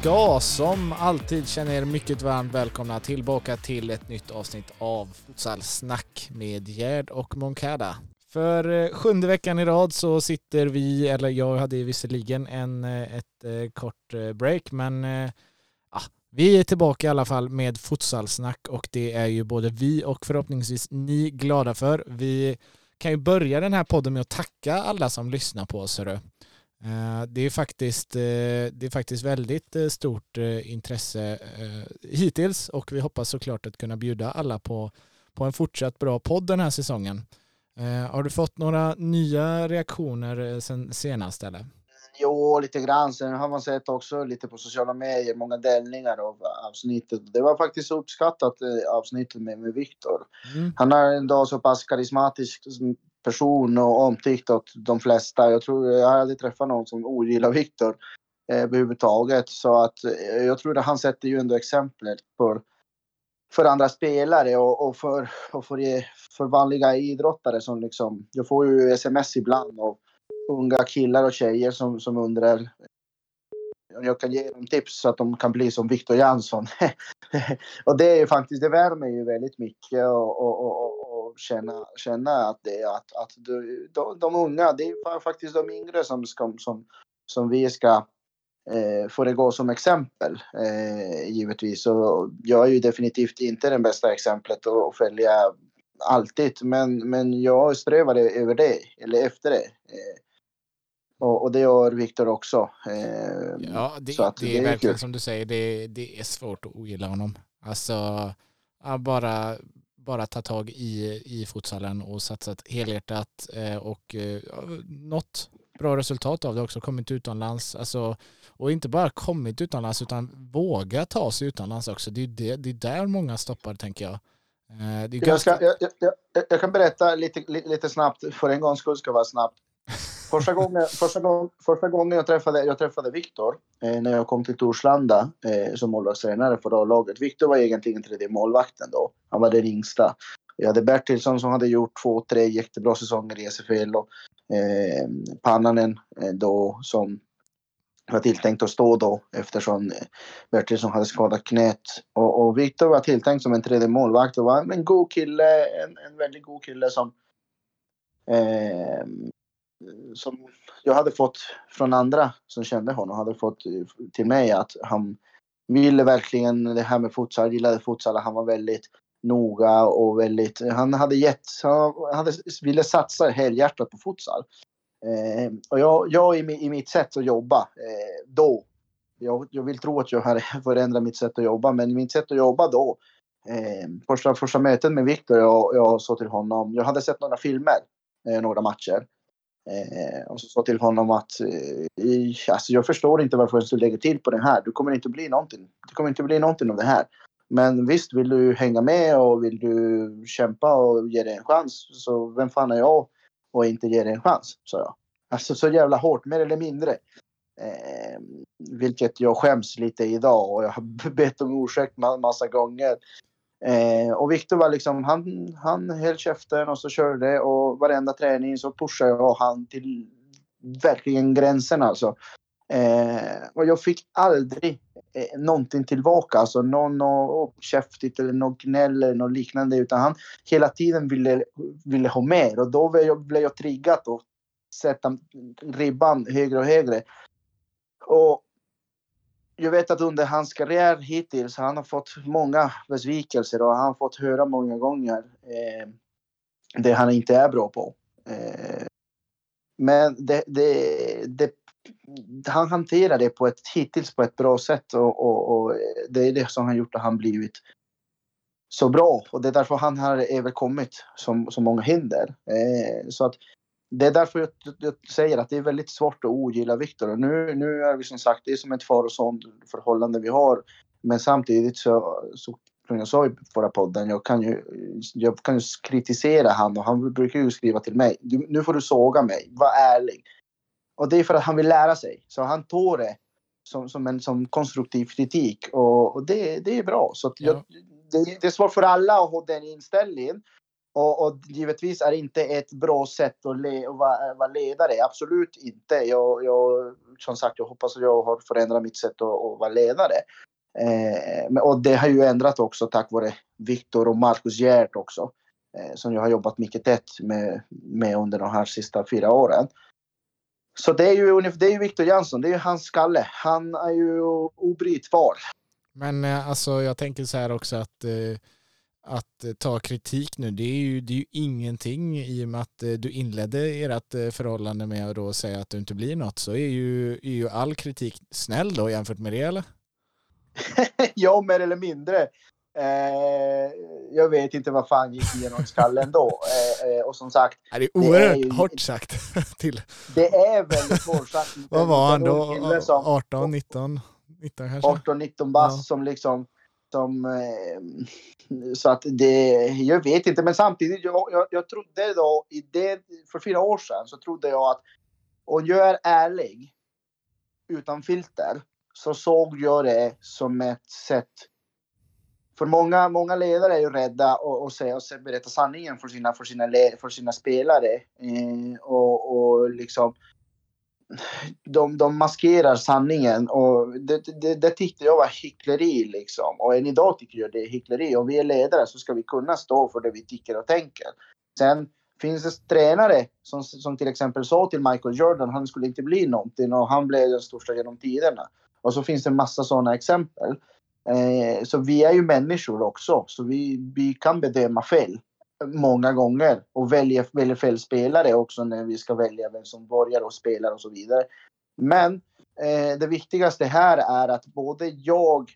Ska som alltid känna er mycket varmt välkomna tillbaka till ett nytt avsnitt av Futsalsnack med Gerd och Moncada. För eh, sjunde veckan i rad så sitter vi, eller jag hade visserligen en, eh, ett eh, kort break, men ja, vi är tillbaka i alla fall med futsalsnack och det är ju både vi och förhoppningsvis ni glada för. Vi kan ju börja den här podden med att tacka alla som lyssnar på oss. Hörru. Eh, det är faktiskt, eh, det är faktiskt väldigt eh, stort intresse hittills och vi hoppas såklart att kunna bjuda alla på, på en fortsatt bra podd den här säsongen. Har du fått några nya reaktioner sen senast eller? Jo, lite grann. Sen har man sett också lite på sociala medier, många delningar av avsnittet. Det var faktiskt uppskattat avsnittet med, med Viktor. Mm. Han är ändå så pass karismatisk person och omtyckt av de flesta. Jag tror jag har aldrig träffat någon som ogillar Viktor eh, överhuvudtaget. Så att eh, jag tror att han sätter ju ändå exemplet för, för andra spelare och, och, för, och för, eh, för vanliga idrottare som liksom, jag får ju sms ibland av unga killar och tjejer som, som undrar om jag kan ge dem tips så att de kan bli som Viktor Jansson. och det är faktiskt, det värmer ju väldigt mycket och, och, och, känna, känna att, det, att, att de, de unga, det är faktiskt de yngre som, ska, som, som vi ska eh, föregå som exempel eh, givetvis. Och jag är ju definitivt inte det bästa exemplet att följa alltid, men, men jag strävar över det, eller efter det. Eh, och, och, det gör Viktor också. Eh, ja, det, det, det, är verkligen kul. som du säger, det, det är svårt att ogilla honom. Alltså, bara bara ta tag i, i futsalen och satsat helhjärtat eh, och eh, nått bra resultat av det också, kommit utomlands. Alltså, och inte bara kommit utomlands utan våga ta sig utomlands också. Det är, det, det är där många stoppar tänker jag. Eh, ganska... jag, ska, jag, jag, jag, kan berätta lite, lite snabbt, för en gångs skull ska vara snabbt. Första gången, första gång, första gången jag träffade, jag träffade Viktor eh, när jag kom till Torslanda eh, som målvaktstränare för A-laget. Viktor var egentligen tredje målvakten då. Han var den yngsta. Jag hade Bertilsson som hade gjort två, tre jättebra säsonger i SFL och eh, Pannanen eh, då som var tilltänkt att stå då eftersom eh, Bertilsson hade skadat knät. Och, och Viktor var tilltänkt som en tredje målvakt och var en god kille, en, en väldigt god kille som eh, Eh, som jag hade fått från andra som kände honom, hade fått eh, till mig att han ville verkligen det här med futsal, gillade futsal. Han var väldigt noga och väldigt, han hade gett, han hade, ville satsa helhjärtat på futsal. Eh, och jag, jag i, i mitt sätt att jobba eh, då, jag, jag, vill tro att jag har förändrat mitt sätt att jobba, men mitt sätt att jobba då, eh, första, första mötet med Viktor, jag, jag sa till honom, jag hade sett några filmer, eh, några matcher. Eh, och så sa till honom att eh, alltså jag förstår inte varför du lägger till på den här. Du kommer inte bli någonting. Det kommer inte bli någonting av det här. Men visst, vill du hänga med och vill du kämpa och ge dig en chans så vem fan är jag och inte ge dig en chans, sa jag. Alltså så jävla hårt, mer eller mindre. Eh, vilket jag skäms lite idag och jag har bett om ursäkt massa gånger. Eh, och Viktor var liksom, han, han höll käften och så körde och varenda träning så pushade jag han till verkligen gränsen alltså. Eh, och jag fick aldrig eh, någonting tillbaka, alltså någon något käftigt eller något gnäll eller något liknande utan han hela tiden ville, ville ha mer och då blev jag, blev jag triggad och sätta ribban högre och högre. Och jag vet att under hans karriär hittills han har fått många besvikelser och han har fått höra många gånger eh, det han inte är bra på. Eh, men det, det, det, han hanterar det på ett, hittills på ett bra sätt och, och, och, det är det som har gjort att han blivit så bra och det är därför han har överkommit så, så många hinder. Eh, så att det är därför jag, jag, säger att det är väldigt svårt att ogilla Viktor. Nu, nu är vi som sagt, det är som ett far och son förhållande vi har. Men samtidigt så, så som jag sa i förra podden, jag kan ju, jag kan ju kritisera han och han brukar ju skriva till mig. nu får du såga mig, var ärlig. Och det är för att han vill lära sig. Så han tog det som, som en som konstruktiv kritik och, och det, det är bra. Så jag, det, det, är svårt för alla att ha den inställningen. Och, och givetvis är det inte ett bra sätt att, le, att vara, vara ledare. Absolut inte. Jag, jag, som sagt, jag hoppas att jag har förändrat mitt sätt att, att vara ledare. Eh, och det har ju ändrat också tack vare Viktor och Marcus Gert också. Eh, som jag har jobbat mycket tätt med, med under de här sista fyra åren. Så det är ju, det är ju Viktor Jansson, det är ju hans skalle. Han är ju obrytbar. Men eh, alltså jag tänker så här också att eh, att ta kritik nu, det är, ju, det är ju ingenting i och med att du inledde ert förhållande med att då säga att du inte blir något så är ju, är ju all kritik snäll då jämfört med det eller? ja, mer eller mindre. Eh, jag vet inte vad fan gick igenom skallen då. Eh, eh, och som sagt. Det är oerhört det är ju, hårt sagt. till. Det är väldigt hårt sagt. vad var han då? Som, 18, 19? 19 kanske? 18, 19 bass ja. som liksom liksom, eh, så att det, jag vet inte, men samtidigt, jag, jag, jag trodde då, i det, för fyra år sedan, så trodde jag att om jag är ärlig, utan filter, så såg jag det som ett sätt för många, många ledare är ju rädda att säga och berätta sanningen för sina, för sina, för sina spelare. Eh, och, och liksom, de, de maskerar sanningen och det, det, det tyckte jag var hyckleri liksom. Och än idag tycker jag det är hyckleri. Om vi är ledare så ska vi kunna stå för det vi tycker och tänker. Sen finns det tränare som, som till exempel sa till Michael Jordan han skulle inte bli någonting och han blev den största genom tiderna. Och så finns det en massa sådana exempel. Eh, så vi är ju människor också, så vi, vi kan bedöma fel många gånger och välja, väljer fel spelare också när vi ska välja vem som börjar och spelar och så vidare. Men eh, det viktigaste här är att både jag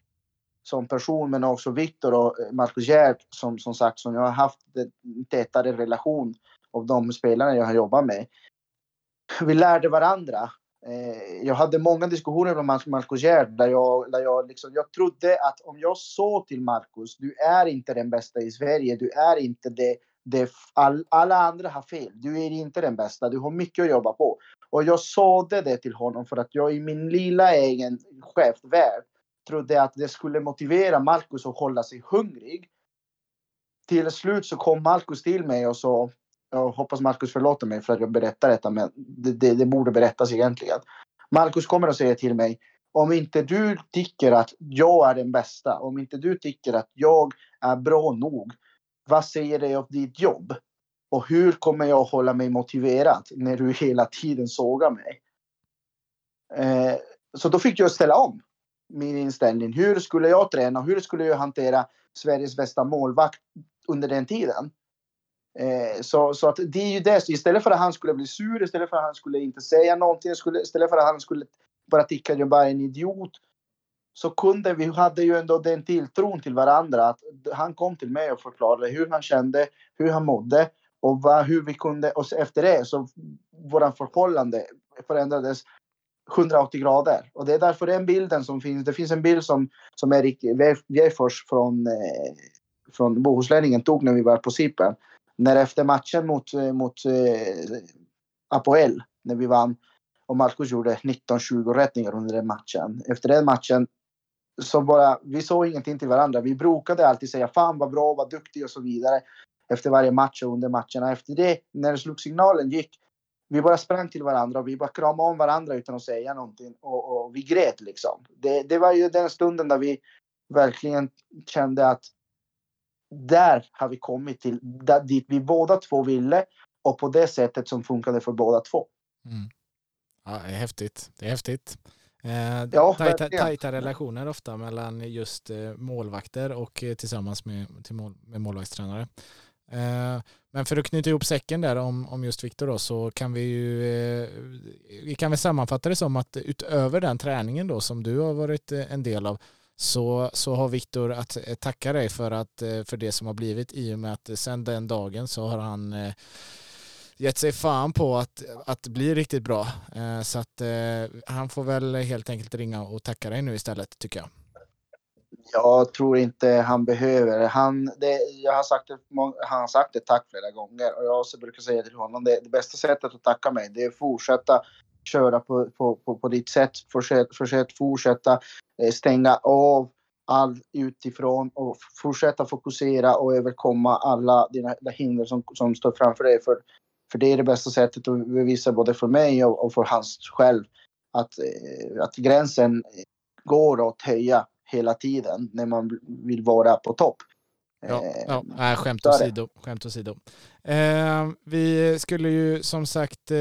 som person men också Viktor och eh, Marcus Gerd som, som sagt som jag har haft en tätare relation av de spelarna jag har jobbat med. Vi lärde varandra Eh, jag hade många diskussioner med Marcus Gerd där jag, där jag, liksom, jag trodde att om jag sa till Marcus, du är inte den bästa i Sverige, du är inte det, det all, alla andra har fel, du är inte den bästa, du har mycket att jobba på. Och jag sa det till honom för att jag i min lilla egen chefvärld trodde att det skulle motivera Marcus att hålla sig hungrig. Till slut så kom Marcus till mig och sa jag hoppas Marcus förlåter mig för att jag berättar detta, men det, det, det borde berättas egentligen. Marcus kommer att säga till mig, om inte du tycker att jag är den bästa, om inte du tycker att jag är bra nog, vad säger det om ditt jobb? Och hur kommer jag att hålla mig motiverad när du hela tiden sågar mig? Eh, så då fick jag ställa om min inställning. Hur skulle jag träna? Hur skulle jag hantera Sveriges bästa målvakt under den tiden? Eh, så, så att det är ju det. Istället för att han skulle bli sur, istället för att han skulle inte säga någonting, skulle, istället för att han skulle bara tycka att jag bara är en idiot. Så kunde vi, hade ju ändå den tilltron till varandra att han kom till mig och förklarade hur han kände, hur han mådde och vad, hur vi kunde. Och efter det så våran förhållande förändrades 180 grader. Och det är därför den bilden som finns. Det finns en bild som, som Erik Wefors från, eh, från Bohuslänningen tog när vi var på Cypern när efter matchen mot, eh, mot eh, Apoel, när vi vann och Marcus gjorde 19-20 rättningar under den matchen. Efter den matchen så bara, vi såg ingenting till varandra. Vi brukade alltid säga fan vad bra, vad duktig och så vidare. Efter varje match och under matcherna. Efter det, när slutsignalen gick, vi bara sprang till varandra och vi bara kramade om varandra utan att säga någonting. Och, och vi grät liksom. Det, det var ju den stunden där vi verkligen kände att där har vi kommit till där, dit vi båda två ville och på det sättet som funkade för båda två. Mm. Ja, det är häftigt. Det är häftigt. Eh, ja, tajta, tajta, relationer ofta mellan just eh, målvakter och eh, tillsammans med, till mål, med målvaktstränare. Eh, men för att knyta ihop säcken där om, om just Viktor då så kan vi ju eh, vi kan väl sammanfatta det som att utöver den träningen då som du har varit eh, en del av så, så har Viktor att eh, tacka dig för, att, eh, för det som har blivit i och med att eh, sen den dagen så har han gett sig fan på att, att bli riktigt bra. Så att han får väl helt enkelt ringa och tacka dig nu istället tycker jag. Jag tror inte han behöver. Han, det, jag har sagt det, han har sagt det tack flera gånger och jag brukar säga till honom det, det bästa sättet att tacka mig det är att fortsätta köra på, på, på, på ditt sätt. Försök, försök fortsätta eh, stänga av allt utifrån och fortsätta fokusera och överkomma alla dina, dina hinder som, som står framför dig. För, för det är det bästa sättet att bevisa både för mig och, och för hans själv att, eh, att gränsen går att höja hela tiden när man vill vara på topp. Ja, ja äh, skämt åsido. Skämt åsido. Eh, vi skulle ju som sagt, eh,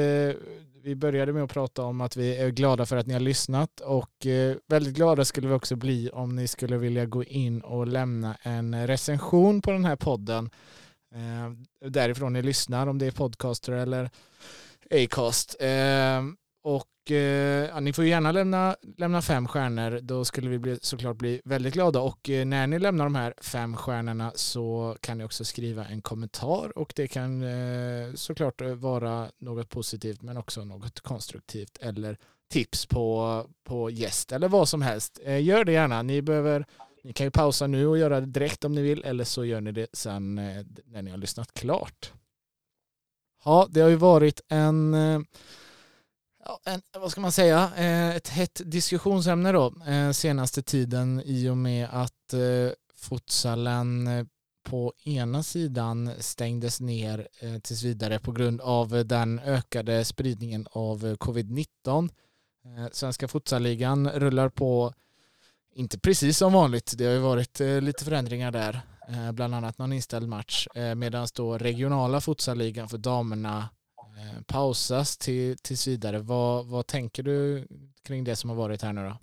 vi började med att prata om att vi är glada för att ni har lyssnat och eh, väldigt glada skulle vi också bli om ni skulle vilja gå in och lämna en recension på den här podden eh, därifrån ni lyssnar, om det är podcaster eller Acast. Eh, och Eh, ja, ni får gärna lämna, lämna fem stjärnor. Då skulle vi bli, såklart bli väldigt glada. Och eh, när ni lämnar de här fem stjärnorna så kan ni också skriva en kommentar och det kan eh, såklart eh, vara något positivt men också något konstruktivt eller tips på, på gäst eller vad som helst. Eh, gör det gärna. Ni behöver ni kan ju pausa nu och göra det direkt om ni vill eller så gör ni det sen när ni har lyssnat klart. Ja, det har ju varit en en, vad ska man säga, eh, ett hett diskussionsämne då eh, senaste tiden i och med att eh, futsalen på ena sidan stängdes ner tills vidare på grund av den ökade spridningen av covid-19. Svenska futsalligan rullar på, inte precis som vanligt, det har ju varit lite förändringar där, bland annat någon inställd match, medan då regionala futsalligan för damerna pausas till, tills vidare. Vad, vad tänker du kring det som har varit här nu då?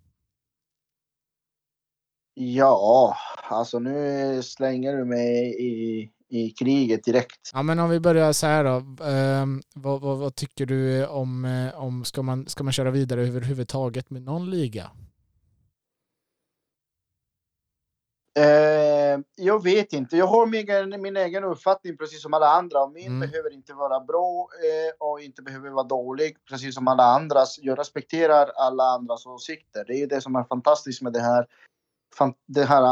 Ja, alltså nu slänger du mig i, i kriget direkt. Ja, men om vi börjar så här då. Eh, vad, vad, vad, tycker du om, eh, om ska, man, ska man köra vidare överhuvudtaget med någon liga? Eh, jag vet inte. Jag har min, min egen uppfattning precis som alla andra. Min mm. behöver inte vara bra eh, och inte behöver vara dålig precis som alla andras. Jag respekterar alla andras åsikter. Det är det som är fantastiskt med det här, det här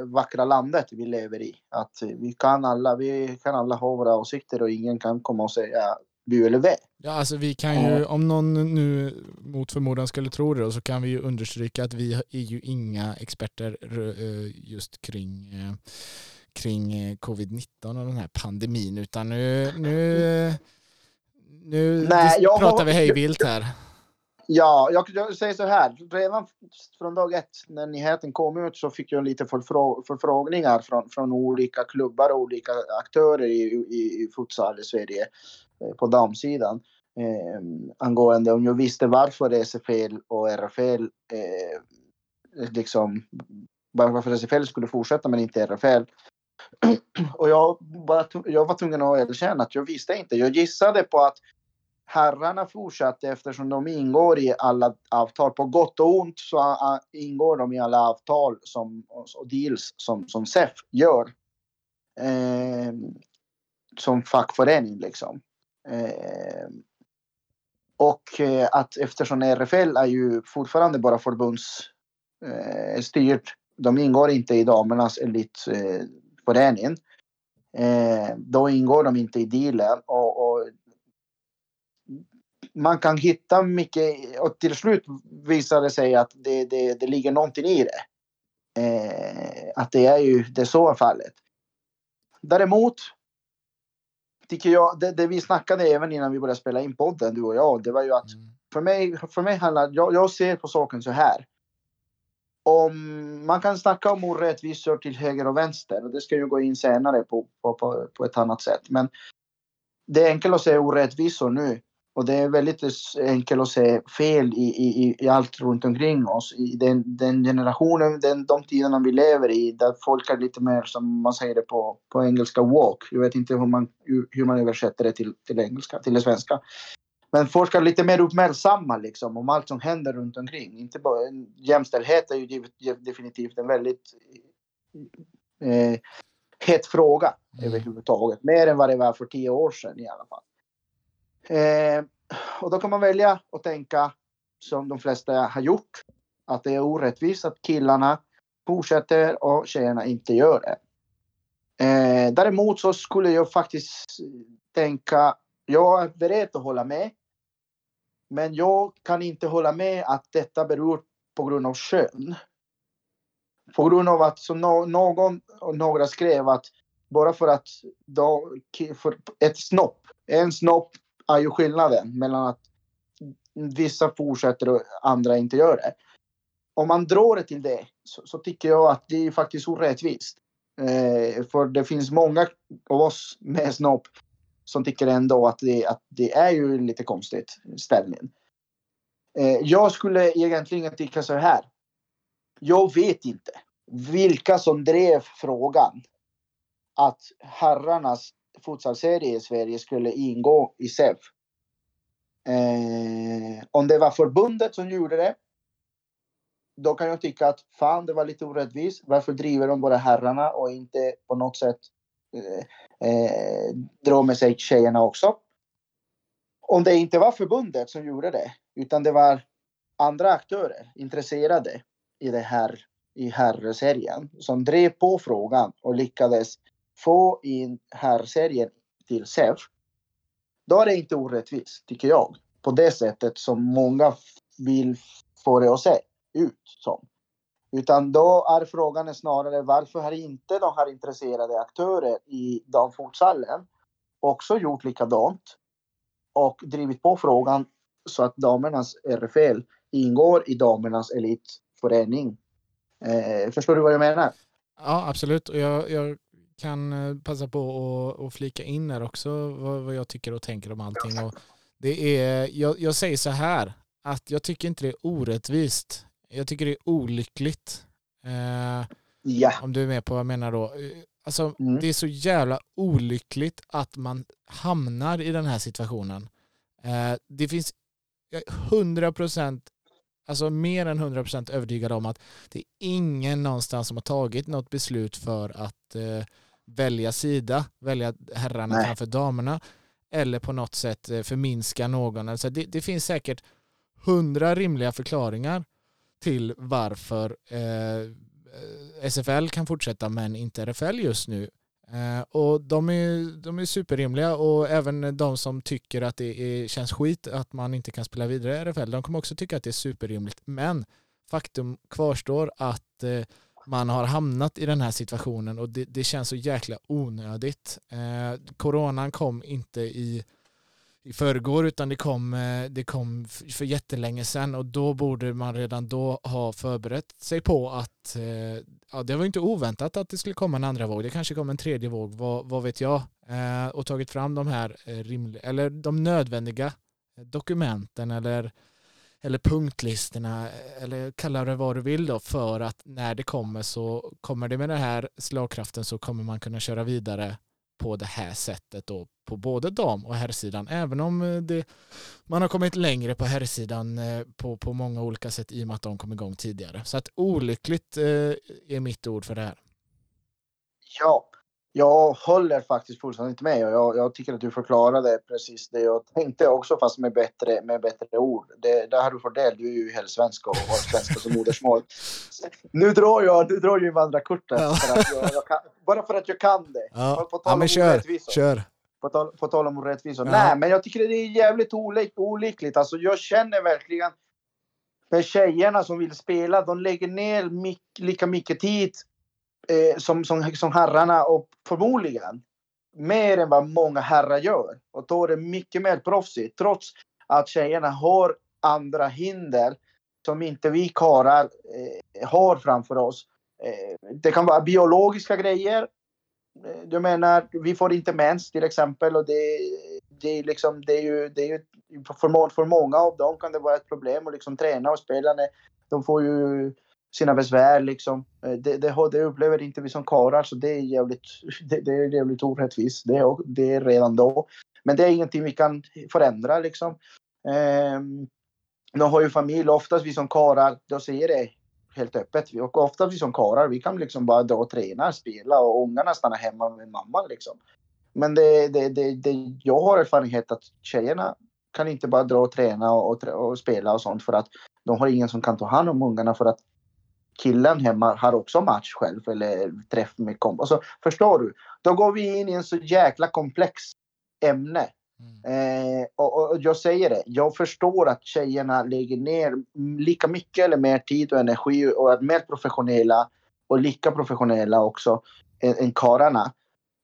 eh, vackra landet vi lever i. Att vi kan alla, vi kan alla ha våra åsikter och ingen kan komma och säga bu eller vä. Ja, alltså vi kan ju, om någon nu mot förmodan skulle tro det, så kan vi ju understryka att vi är ju inga experter eh, just kring, eh, kring eh, covid-19 och den här pandemin, utan nu, nu, nu Nej, pratar har, vi hejvilt här. Ja, jag, jag, säger så här. Redan från dag ett när nyheten kom ut så fick jag lite förfrå förfrågningar från, från olika klubbar och olika aktörer i, i, i futsal i Sverige. Eh, på damsidan eh, angående om jag visste varför SFL och RFL eh, liksom varför SFL skulle fortsätta men inte RFL. och jag, bara, jag var tvungen att erkänna att jag visste inte. Jag gissade på att herrarna fortsatte eftersom de ingår i alla avtal. På gott och ont så ingår de i alla avtal som, och deals som, som SEF gör. Eh, som fackförening liksom. Eh, och eh, att eftersom RFL är ju fortfarande bara förbundsstyrt. Eh, de ingår inte i damernas elitförening. Eh, eh, då ingår de inte i dealen. Och, och, man kan hitta mycket och till slut visar det sig att det, det, det ligger någonting i det. Eh, att det är ju det är så fallet. Däremot tycker jag, det, det, vi snackade även innan vi började spela in podden, du och jag, det var ju att mm. för mig, för mig handlar, jag, jag ser på saken så här. Om man kan snacka om orättvisor till höger och vänster och det ska ju gå in senare på, på, på, på ett annat sätt. Men det är enkelt att säga orättvisor nu. Och det är väldigt enkelt att se fel i, i, i allt runt omkring oss. I den, den generationen, den, de tiderna vi lever i, där folk är lite mer, som man säger det på, på engelska, walk. Jag vet inte hur man, hur man översätter det till, till engelska, till svenska. Men folk är lite mer uppmärksamma liksom om allt som händer runt omkring. Inte bara, jämställdhet är ju definitivt en väldigt eh, het fråga mm. överhuvudtaget. Mer än vad det var för tio år sedan i alla fall. Eh, och då kan man välja att tänka som de flesta har gjort. Att det är orättvist att killarna fortsätter och tjejerna inte gör det. Eh, däremot så skulle jag faktiskt tänka, jag är beredd att hålla med. Men jag kan inte hålla med att detta beror på grund av kön. på grund av att så någon och några skrev att bara för att då, för ett snopp, en snopp är ju skillnaden mellan att vissa fortsätter och andra inte gör det. Om man drar det till det så, så tycker jag att det är faktiskt orättvist. Eh, för det finns många av oss med snopp som tycker ändå att det, att det är ju lite konstigt ställning. Eh, jag skulle egentligen tycka så här. Jag vet inte vilka som drev frågan att herrarnas futsalserie i Sverige skulle ingå i SEF. Eh, om det var förbundet som gjorde det. Då kan jag tycka att fan, det var lite orättvist. Varför driver de bara herrarna och inte på något sätt eh, eh, drar med sig tjejerna också? Om det inte var förbundet som gjorde det, utan det var andra aktörer intresserade i det här i herrserien som drev på frågan och lyckades få in herrserien till SEF. Då är det inte orättvist, tycker jag. På det sättet som många vill få det att se ut som. Utan då är frågan snarare varför har inte de här intresserade aktörer i damfotbollen också gjort likadant och drivit på frågan så att damernas RFL ingår i damernas elitförening. Eh, förstår du vad jag menar? Ja, absolut. Och jag, jag kan eh, passa på att flika in här också vad, vad, jag tycker och tänker om allting. Och det är, jag, jag säger så här, att jag tycker inte det är orättvist. Jag tycker det är olyckligt. Eh, ja. Om du är med på vad jag menar då. Eh, alltså, mm. Det är så jävla olyckligt att man hamnar i den här situationen. Eh, det finns hundra procent alltså mer än 100% övertygad om att det är ingen någonstans som har tagit något beslut för att eh, välja sida, välja herrarna Nej. framför damerna eller på något sätt eh, förminska någon. Alltså det, det finns säkert hundra rimliga förklaringar till varför eh, SFL kan fortsätta men inte RFL just nu. Eh, och de är, de är superrimliga och även de som tycker att det är, känns skit att man inte kan spela vidare i RFL, de kommer också tycka att det är superrimligt. Men faktum kvarstår att eh, man har hamnat i den här situationen och det, det känns så jäkla onödigt. Eh, coronan kom inte i i förrgår utan det kom, eh, det kom för jättelänge sedan och då borde man redan då ha förberett sig på att eh, ja, det var inte oväntat att det skulle komma en andra våg. Det kanske kom en tredje våg, vad, vad vet jag? Eh, och tagit fram de här eh, rimliga, eller de nödvändiga eh, dokumenten eller, eller punktlistorna eller kalla det vad du vill då för att när det kommer så kommer det med den här slagkraften så kommer man kunna köra vidare på det här sättet då på både dam och herrsidan. Även om eh, det, man har kommit längre på herrsidan eh, på, på många olika sätt i och med att de kom igång tidigare. Så att olyckligt eh, är mitt ord för det här. Ja, jag håller faktiskt fullständigt med och jag, jag, tycker att du förklarade precis det jag tänkte också fast med bättre, med bättre ord. Det, där har du fördel, du är ju helsvenska och har svenska som modersmål. Nu drar jag, nu drar jag invandrarkortet ja. för att jag, jag kan, bara för att jag kan det. Ja, på, på ja men kör, kör. På tal, på tal om orättvisa. Ja. Nej, men jag tycker det är jävligt olyck, olyckligt. Alltså jag känner verkligen för tjejerna som vill spela, de lägger ner mycket, lika mycket tid eh, som, som, som herrarna och förmodligen mer än vad många herrar gör. Och då är det mycket mer proffsigt. Trots att tjejerna har andra hinder som inte vi karlar eh, har framför oss. Eh, det kan vara biologiska grejer. Eh, du menar, vi får inte mens till exempel och det, det, är, liksom, det är ju, det är ju för, för många av dem kan det vara ett problem att liksom träna och spela. De får ju sina besvär liksom. Eh, det, det, det upplever inte vi som karlar så det är jävligt, det, det är jävligt orättvist. Det, det är redan då. Men det är ingenting vi kan förändra liksom. Eh, de har ju familj, oftast vi som karlar, då säger det helt öppet. Och ofta vi som karlar, vi kan liksom bara dra och träna, spela och ungarna stannar hemma med mamman liksom. Men det, det, det, det, jag har erfarenhet att tjejerna kan inte bara dra och träna och, och, och, spela och sånt för att de har ingen som kan ta hand om ungarna för att killen hemma har också match själv eller träff med kompisar. Alltså, förstår du? Då går vi in i en så jäkla komplex ämne. Mm. Eh, och, och, jag säger det, jag förstår att tjejerna lägger ner lika mycket eller mer tid och energi och är mer professionella och lika professionella också än, än karlarna.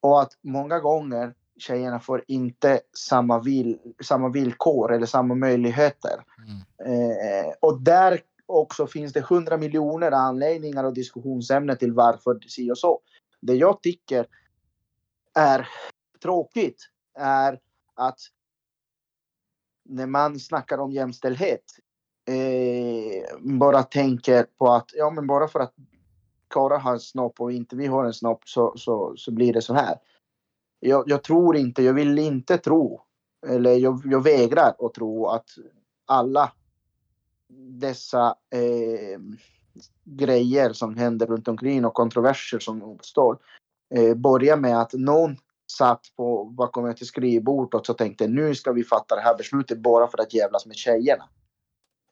Och att många gånger tjejerna får inte samma, vil, samma villkor eller samma möjligheter. Mm. Eh, och där också finns det hundra miljoner anledningar och diskussionsämnen till varför si och så. Det jag tycker är tråkigt är att när man snackar om jämställdhet eh, bara tänker på att ja, men bara för att karlar har en snopp och inte vi har en snopp så, så, så blir det så här. Jag, jag tror inte, jag vill inte tro, eller jag, jag vägrar att tro att alla dessa eh, grejer som händer runt omkring och kontroverser som uppstår eh, börjar med att någon satt på bakom ett skrivbord och så tänkte nu ska vi fatta det här beslutet bara för att jävlas med tjejerna.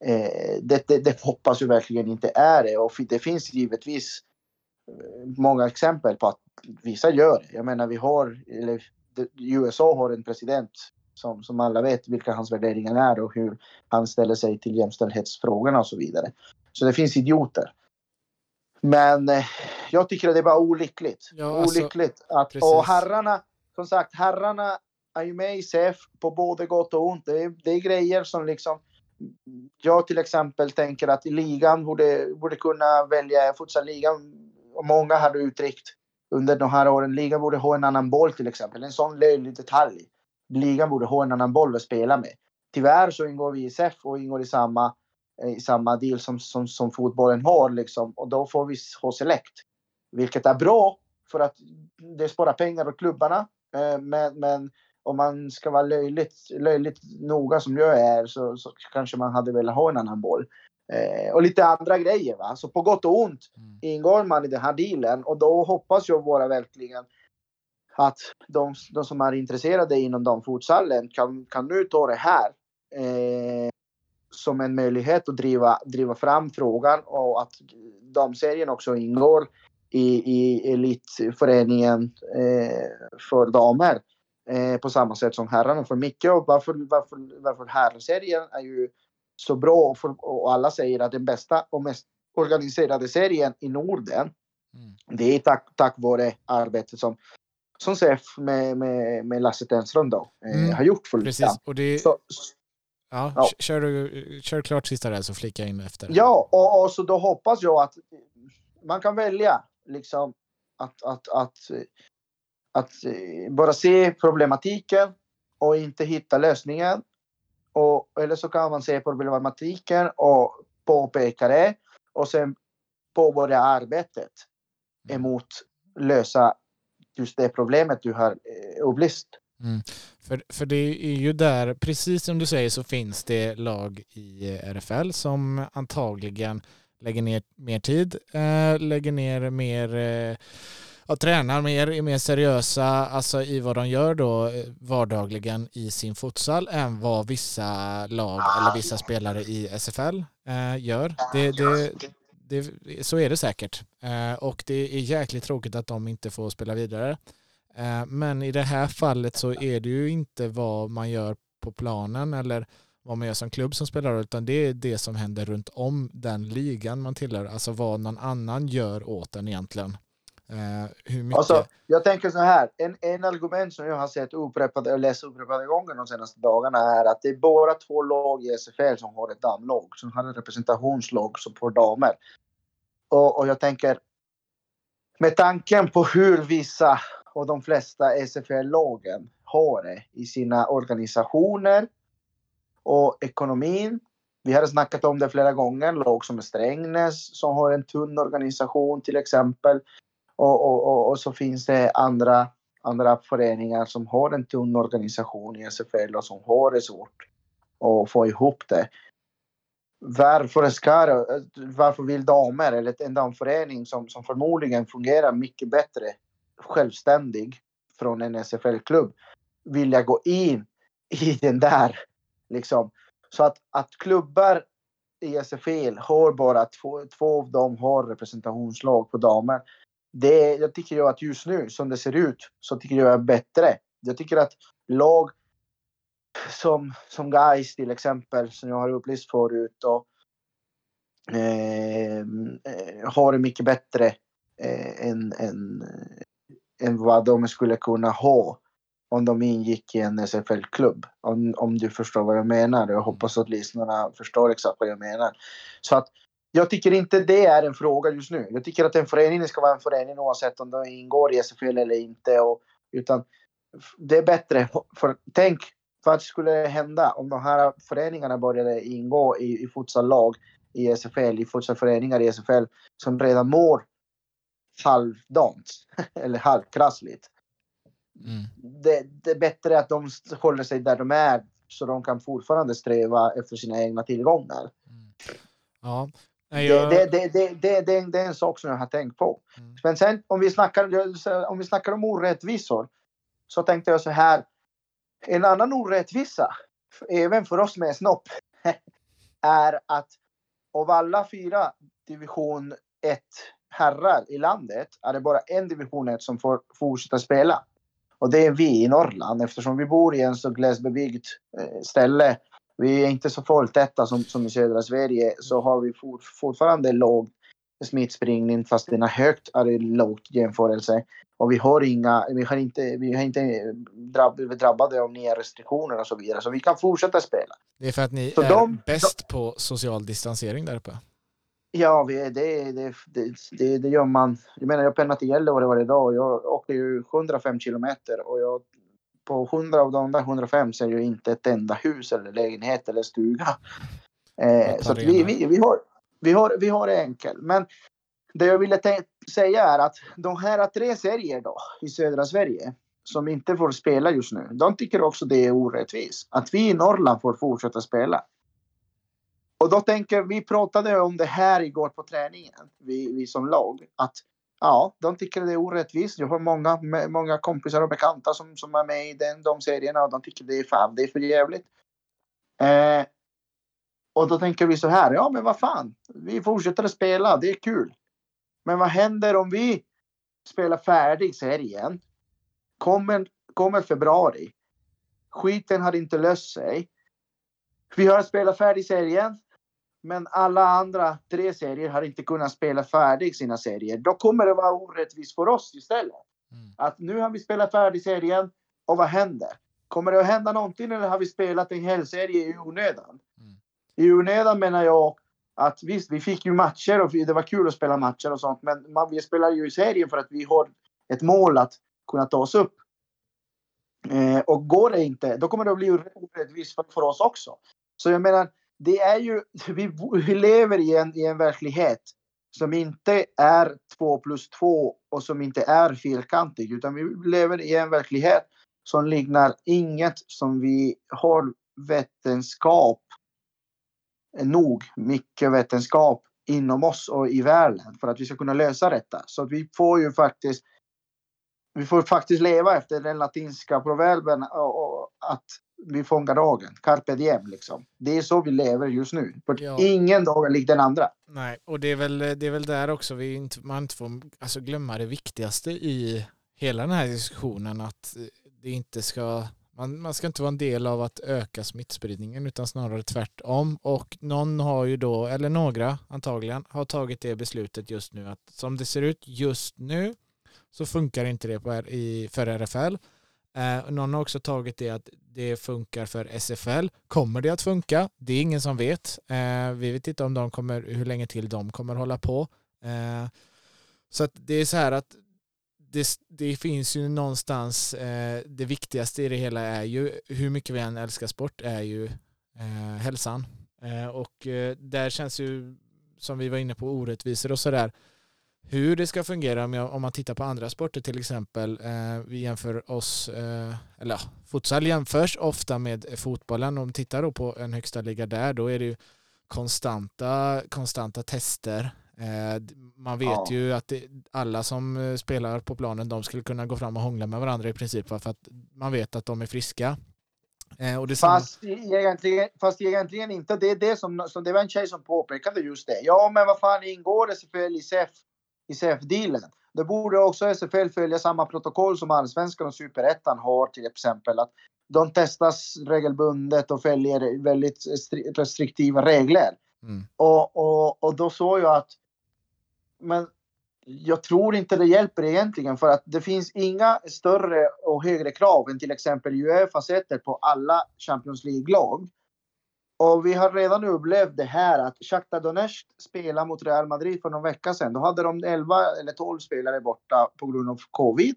Eh, det, det, det, hoppas ju verkligen inte är det och det finns givetvis eh, många exempel på att vissa gör det. Jag menar vi har, eller USA har en president som, som alla vet vilka hans värderingar är och hur han ställer sig till jämställdhetsfrågorna och så vidare. Så det finns idioter. Men eh, jag tycker att det är bara olyckligt. Ja, alltså, olyckligt. Att, och herrarna, som sagt, herrarna är ju med i CF på både gott och ont. Det är, det är grejer som liksom jag till exempel tänker att ligan borde, borde kunna välja futsal-ligan. Många hade uttryckt under de här åren, ligan borde ha en annan boll till exempel. En sån löjlig detalj. Ligan borde ha en annan boll att spela med. Tyvärr så ingår vi i CF och ingår i samma, i samma deal som, som, som fotbollen har liksom. Och då får vi ha select. Vilket är bra för att det sparar pengar åt klubbarna. Eh, men, men om man ska vara löjligt, löjligt noga som jag är så, så kanske man hade velat ha en annan boll. Eh, och lite andra grejer. Va? Så på gott och ont mm. ingår man i den här dealen och då hoppas jag bara verkligen att de, de som är intresserade inom damfotsallen kan, kan nu ta det här eh, som en möjlighet att driva, driva fram frågan och att damserien också ingår i, i elitföreningen eh, för damer eh, på samma sätt som herrarna. För mycket och varför, varför, varför herrserien är ju så bra för, och alla säger att den bästa och mest organiserade serien i Norden. Mm. Det är tack, tack vare arbetet som som CF med, med, med Lasse Tenström då eh, mm. har gjort för Precis, och det... Så, ja, ja. Kör, kör klart sista där så flikar jag in efter. Ja, och, och så då hoppas jag att man kan välja liksom att, att, att, att eh, bara se problematiken och inte hitta lösningen. Och, eller så kan man se problematiken och påpeka det och sen påbörja arbetet mm. emot lösa just det problemet du har eh, upplyst. Mm. För, för det är ju där, precis som du säger, så finns det lag i eh, RFL som antagligen lägger ner mer tid, äh, lägger ner mer äh, tränar mer, är mer seriösa alltså i vad de gör då vardagligen i sin futsal än vad vissa lag eller vissa spelare i SFL eh, gör. Det, det, det, så är det säkert. Eh, och det är jäkligt tråkigt att de inte får spela vidare. Eh, men i det här fallet så är det ju inte vad man gör på planen eller vad man gör som klubb som spelar utan det är det som händer runt om den ligan man tillhör. Alltså vad någon annan gör åt den egentligen. Uh, hur mycket... alltså, jag tänker så här, en, en argument som jag har sett upprepade och läst upprepade gånger de senaste dagarna är att det är bara två lag i SFL som har ett damlag, som har ett representationslag som får damer. Och, och jag tänker, med tanken på hur vissa och de flesta SFL-lagen har det i sina organisationer och ekonomin. Vi har snackat om det flera gånger, lag som Strängnäs som har en tunn organisation till exempel. Och, och, och, och, så finns det andra, andra föreningar som har en tunn organisation i SFL och som har det svårt att få ihop det. Varför ska varför vill damer eller en damförening som, som förmodligen fungerar mycket bättre självständig från en SFL-klubb vilja gå in i den där liksom. Så att, att klubbar i SFL har bara två, två av dem har representationslag på damer det, jag tycker jag att just nu som det ser ut så tycker jag är bättre. Jag tycker att lag som, som guys till exempel som jag har upplyst förut och ehm, eh, har det mycket bättre eh, än, än, än vad de skulle kunna ha om de ingick i en SFL-klubb. Om, om du förstår vad jag menar. Jag hoppas att lyssnarna förstår exakt vad jag menar. Så att jag tycker inte det är en fråga just nu. Jag tycker att en förening ska vara en förening oavsett om de ingår i SFL eller inte. Och, utan det är bättre. För, tänk vad skulle hända om de här föreningarna började ingå i, i futsallag i SFL, i futsalföreningar i SFL som redan mår halvdant eller halvkrassligt. Mm. Det, det, är bättre att de håller sig där de är så de kan fortfarande sträva efter sina egna tillgångar. Mm. Ja. Jag... det, det, det, det, det, det, är en sak som jag har tänkt på. Mm. Men sen om vi, snackar, om vi snackar om orättvisor så tänkte jag så här. En annan orättvisa, även för oss med snopp, är att av alla fyra division 1 herrar i landet är det bara en division 1 som får fortsätta spela. Och det är vi i Norrland eftersom vi bor i en så glesbebyggt eh, ställe. Vi är inte så folktäta som, som i södra Sverige så har vi for, fortfarande låg smittspridning fast den är högt är det lågt jämförelse. Och vi har inga, vi har inte, vi har inte drabb, drabbade av nya restriktioner och så vidare. Så vi kan fortsätta spela. Det är för att ni så är de, bäst de, på social distansering där uppe? Ja, vi, det, det, det, det, gör man. Jag menar, jag pendlar till Gällivare varje dag och jag åker ju 105 kilometer och jag, på 100 av de där 105 så är ju inte ett enda hus eller lägenhet eller stuga. Eh, så vi, vi, vi, har, vi, har, vi har det enkelt. Men det jag ville säga är att de här tre serier då i södra Sverige som inte får spela just nu. De tycker också det är orättvist att vi i Norrland får fortsätta spela. Och då tänker vi pratade om det här igår på träningen, vi, vi som lag, att ja, de tycker det är orättvist. Jag har många, många kompisar och bekanta som, som är med i den, de serierna och de tycker det är fan, det är för jävligt. Eh, och då tänker vi så här, ja men vad fan, vi fortsätter att spela, det är kul. Men vad händer om vi spelar färdig serien? Kommer, kommer februari. Skiten har inte löst sig. Vi har spelat färdig serien. Men alla andra tre serier har inte kunnat spela färdigt sina serier. Då kommer det vara orättvist för oss istället. Mm. Att nu har vi spelat färdigt serien och vad händer? Kommer det att hända någonting eller har vi spelat en hel serie i onödan? Mm. I onödan menar jag att visst, vi fick ju matcher och det var kul att spela matcher och sånt. Men man, vi spelar ju i serien för att vi har ett mål att kunna ta oss upp. Eh, och går det inte, då kommer det att bli orättvist för, för oss också. Så jag menar, det är ju, vi, vi lever i en, i en verklighet som inte är två plus två och som inte är fyrkantig utan vi lever i en verklighet som liknar inget som vi har vetenskap nog, mycket vetenskap inom oss och i världen för att vi ska kunna lösa detta. Så att vi får ju faktiskt vi får faktiskt leva efter den latinska proverben och, och att vi fångar dagen. Carpe diem liksom. Det är så vi lever just nu. För ja. ingen dag är lik den andra. Nej, och det är väl, det är väl där också vi inte, man inte får alltså, glömma det viktigaste i hela den här diskussionen. Att det inte ska, man, man ska inte vara en del av att öka smittspridningen utan snarare tvärtom. Och någon har ju då, eller några antagligen, har tagit det beslutet just nu att som det ser ut just nu så funkar inte det på, i, för RFL. Eh, någon har också tagit det att det funkar för SFL. Kommer det att funka? Det är ingen som vet. Eh, vi vet inte om de kommer, hur länge till de kommer hålla på. Eh, så att det är så här att det, det finns ju någonstans, eh, det viktigaste i det hela är ju, hur mycket vi än älskar sport, är ju eh, hälsan. Eh, och eh, där känns ju, som vi var inne på, orättvisor och sådär hur det ska fungera om, jag, om man tittar på andra sporter till exempel. Eh, vi jämför oss, eh, eller ja, futsal jämförs ofta med fotbollen. Om vi tittar då på en högsta liga där, då är det ju konstanta, konstanta tester. Eh, man vet ja. ju att det, alla som spelar på planen, de skulle kunna gå fram och hångla med varandra i princip, för att man vet att de är friska. Eh, det fast, egentligen, fast egentligen inte. Det är det som, som det var en tjej som påpekade just det. Ja, men vad fan ingår SFL i SEF? I CF-dealen. Då borde också SFL följa samma protokoll som allsvenskan och superettan har till exempel. Att de testas regelbundet och följer väldigt restriktiva regler. Mm. Och, och, och då såg jag att men jag tror inte det hjälper egentligen för att det finns inga större och högre krav än till exempel Uefa sätter på alla Champions League-lag. Och vi har redan upplevt det här att Shakhtar Donetsk spelade mot Real Madrid för någon vecka sedan. Då hade de 11 eller 12 spelare borta på grund av covid.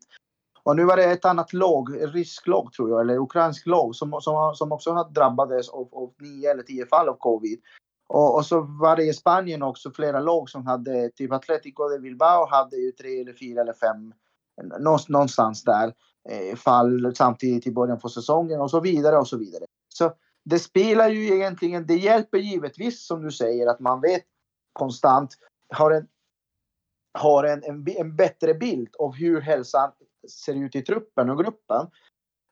Och nu var det ett annat lag, rysk lag tror jag, eller ukrainsk lag som, som, som också har drabbades av, av 9 eller 10 fall av covid. Och, och, så var det i Spanien också flera lag som hade, typ Atletico de Bilbao hade ju tre eller fyra eller fem, någonstans där, eh, fall samtidigt i början på säsongen och så vidare och så vidare. Så det spelar ju egentligen, det hjälper givetvis som du säger att man vet konstant, har en, har en, en, en bättre bild av hur hälsan ser ut i truppen och gruppen.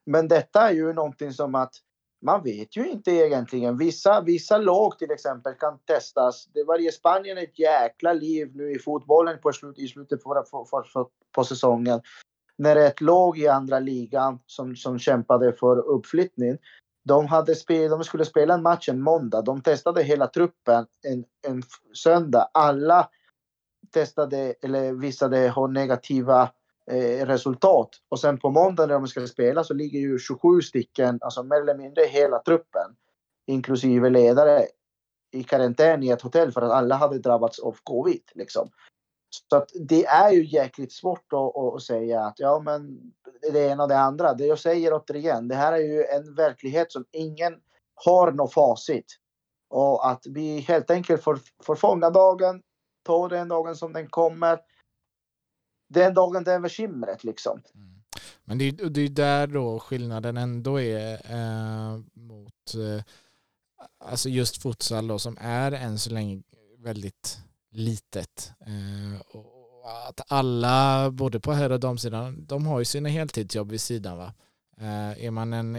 Men detta är ju någonting som att man vet ju inte egentligen. Vissa, vissa lag till exempel kan testas. Det var i Spanien ett jäkla liv nu i fotbollen på slut, i slutet på, på, på, på säsongen. När ett lag i andra ligan som, som kämpade för uppflyttning. De, hade spel, de skulle spela en match en måndag. De testade hela truppen en, en söndag. Alla testade eller visade ha negativa eh, resultat. Och sen på måndag när de ska spela så ligger ju 27 stycken, alltså mer eller mindre hela truppen, inklusive ledare, i karantän i ett hotell för att alla hade drabbats av covid. Liksom. Så att det är ju jäkligt svårt att, att, säga att ja, men det ena och det andra. Det jag säger återigen, det här är ju en verklighet som ingen har något facit. Och att vi helt enkelt får, får fånga dagen, ta den dagen som den kommer den dagen det är bekymret liksom. Mm. Men det är, det är där då skillnaden ändå är eh, mot eh, alltså just futsal då som är än så länge väldigt litet. Eh, och att alla, både på herr och damsidan, de har ju sina heltidsjobb vid sidan. Va? Eh, är man en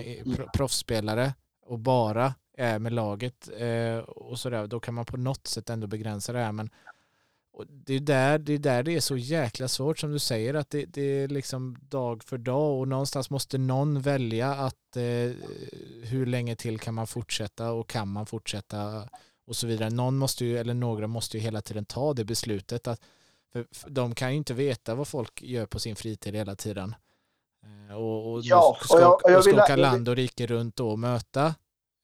proffsspelare och bara är med laget eh, och sådär, då kan man på något sätt ändå begränsa det här. Men och det, är där, det är där det är så jäkla svårt som du säger att det, det är liksom dag för dag och någonstans måste någon välja att eh, hur länge till kan man fortsätta och kan man fortsätta och så vidare. Någon måste ju, eller några måste ju hela tiden ta det beslutet att för, de kan ju inte veta vad folk gör på sin fritid hela tiden. Eh, och, och, ja, ska, och, jag, och, jag ska åka land och rike runt och möta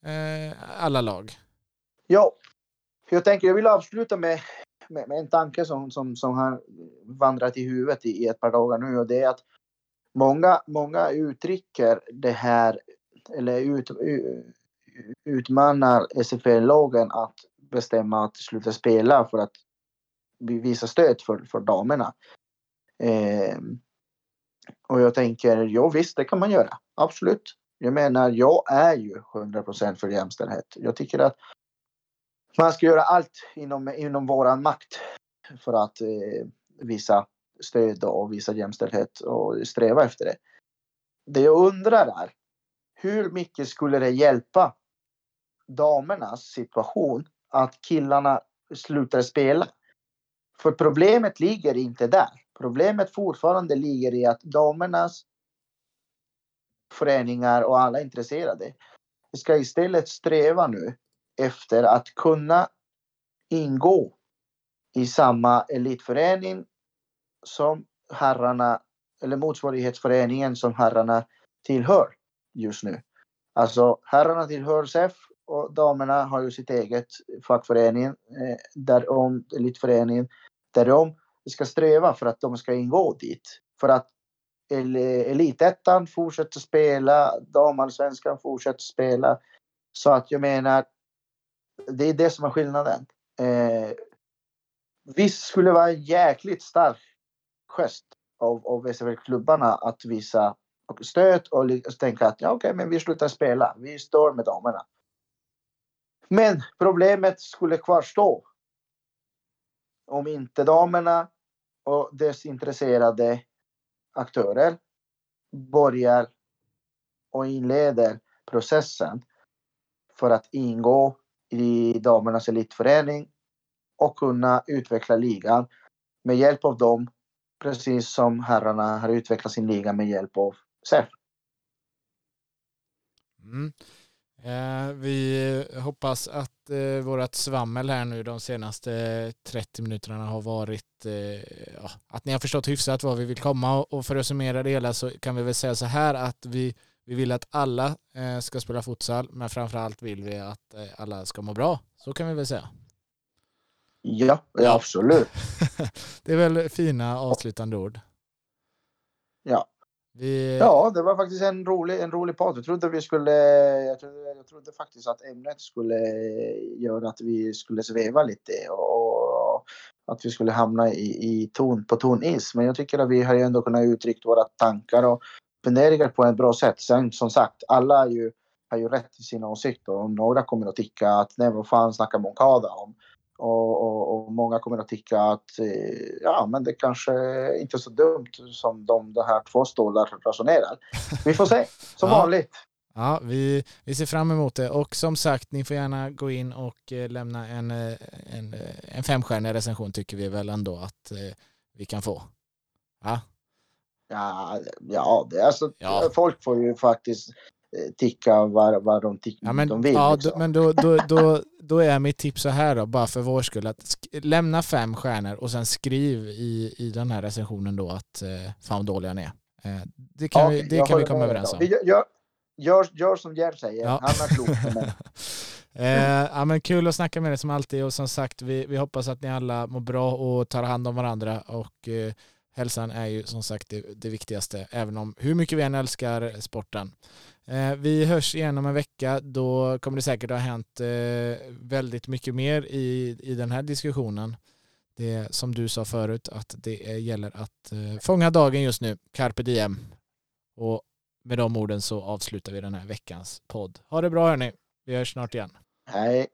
eh, alla lag. Ja, jag tänker jag vill avsluta med med, med, en tanke som, som, som har vandrat i huvudet i, i ett par dagar nu och det är att många, många uttrycker det här eller ut, utmanar SFL-lagen att bestämma att sluta spela för att visa stöd för, för damerna. Eh, och jag tänker, ja visst, det kan man göra. Absolut. Jag menar, jag är ju 100% för jämställdhet. Jag tycker att man ska göra allt inom, inom våran makt för att eh, visa stöd och visa jämställdhet och sträva efter det. Det jag undrar är hur mycket skulle det hjälpa damernas situation att killarna slutar spela? För problemet ligger inte där. Problemet fortfarande ligger i att damernas föreningar och alla intresserade ska istället sträva nu efter att kunna ingå i samma elitförening som herrarna eller motsvarighetsföreningen som herrarna tillhör just nu. Alltså herrarna tillhör SEF och damerna har ju sitt eget fackförening, eh, där om, elitföreningen, där de ska sträva för att de ska ingå dit. För att elitettan fortsätter spela, damallsvenskan fortsätter spela. Så att jag menar, det är det som är skillnaden. Eh, visst skulle det vara en jäkligt stark gest av, av SFL-klubbarna att visa stöd och tänka att ja, okej, okay, men vi slutar spela. Vi står med damerna. Men problemet skulle kvarstå om inte damerna och dess intresserade aktörer börjar och inleder processen för att ingå i damernas elitförening och kunna utveckla ligan med hjälp av dem. Precis som herrarna har utvecklat sin liga med hjälp av SEF. Mm. Eh, vi hoppas att eh, vårt svammel här nu de senaste 30 minuterna har varit eh, ja, att ni har förstått hyfsat vad vi vill komma och för att summera det hela så kan vi väl säga så här att vi, vi vill att alla eh, ska spela futsal men framförallt vill vi att eh, alla ska må bra. Så kan vi väl säga. Ja, ja absolut. det är väl fina avslutande ord. Ja. Vi... Ja, det var faktiskt en rolig, en rolig podd. Jag trodde vi skulle, jag trodde, jag trodde faktiskt att ämnet skulle göra att vi skulle sväva lite och, att vi skulle hamna i, i ton, på tonis. Men jag tycker att vi har ändå kunnat uttrycka våra tankar och funderingar på ett bra sätt. Sen som sagt, alla ju, har ju rätt i sina åsikter och några kommer att tycka att nej, vad fan snackar Moncada om? Och, och, och, många kommer att tycka att eh, ja, men det kanske inte är så dumt som de, de här två stålar resonerar. Vi får se, som ja. vanligt. Ja, vi, vi ser fram emot det och som sagt, ni får gärna gå in och eh, lämna en, eh, en, en femstjärnig recension tycker vi väl ändå att vi kan få. Ja, ja, ja det, alltså, ja. folk får ju faktiskt Eh, tycka vad, vad de, ja, men, de vill. Ja, liksom. men då, då, då, då är mitt tips så här då, bara för vår skull, att lämna fem stjärnor och sen skriv i, i den här recensionen då att eh, fan dåliga ni är. Eh, det kan, ja, vi, det kan vi komma överens om. Gör, gör, gör som Gerd säger, ja. han är klok eh, ja, men kul att snacka med dig som alltid och som sagt vi, vi hoppas att ni alla mår bra och tar hand om varandra och eh, hälsan är ju som sagt det, det viktigaste även om hur mycket vi än älskar sporten. Eh, vi hörs igen om en vecka. Då kommer det säkert ha hänt eh, väldigt mycket mer i, i den här diskussionen. Det som du sa förut att det gäller att eh, fånga dagen just nu. Carpe diem. Och med de orden så avslutar vi den här veckans podd. Ha det bra hörni. Vi hörs snart igen. Hej.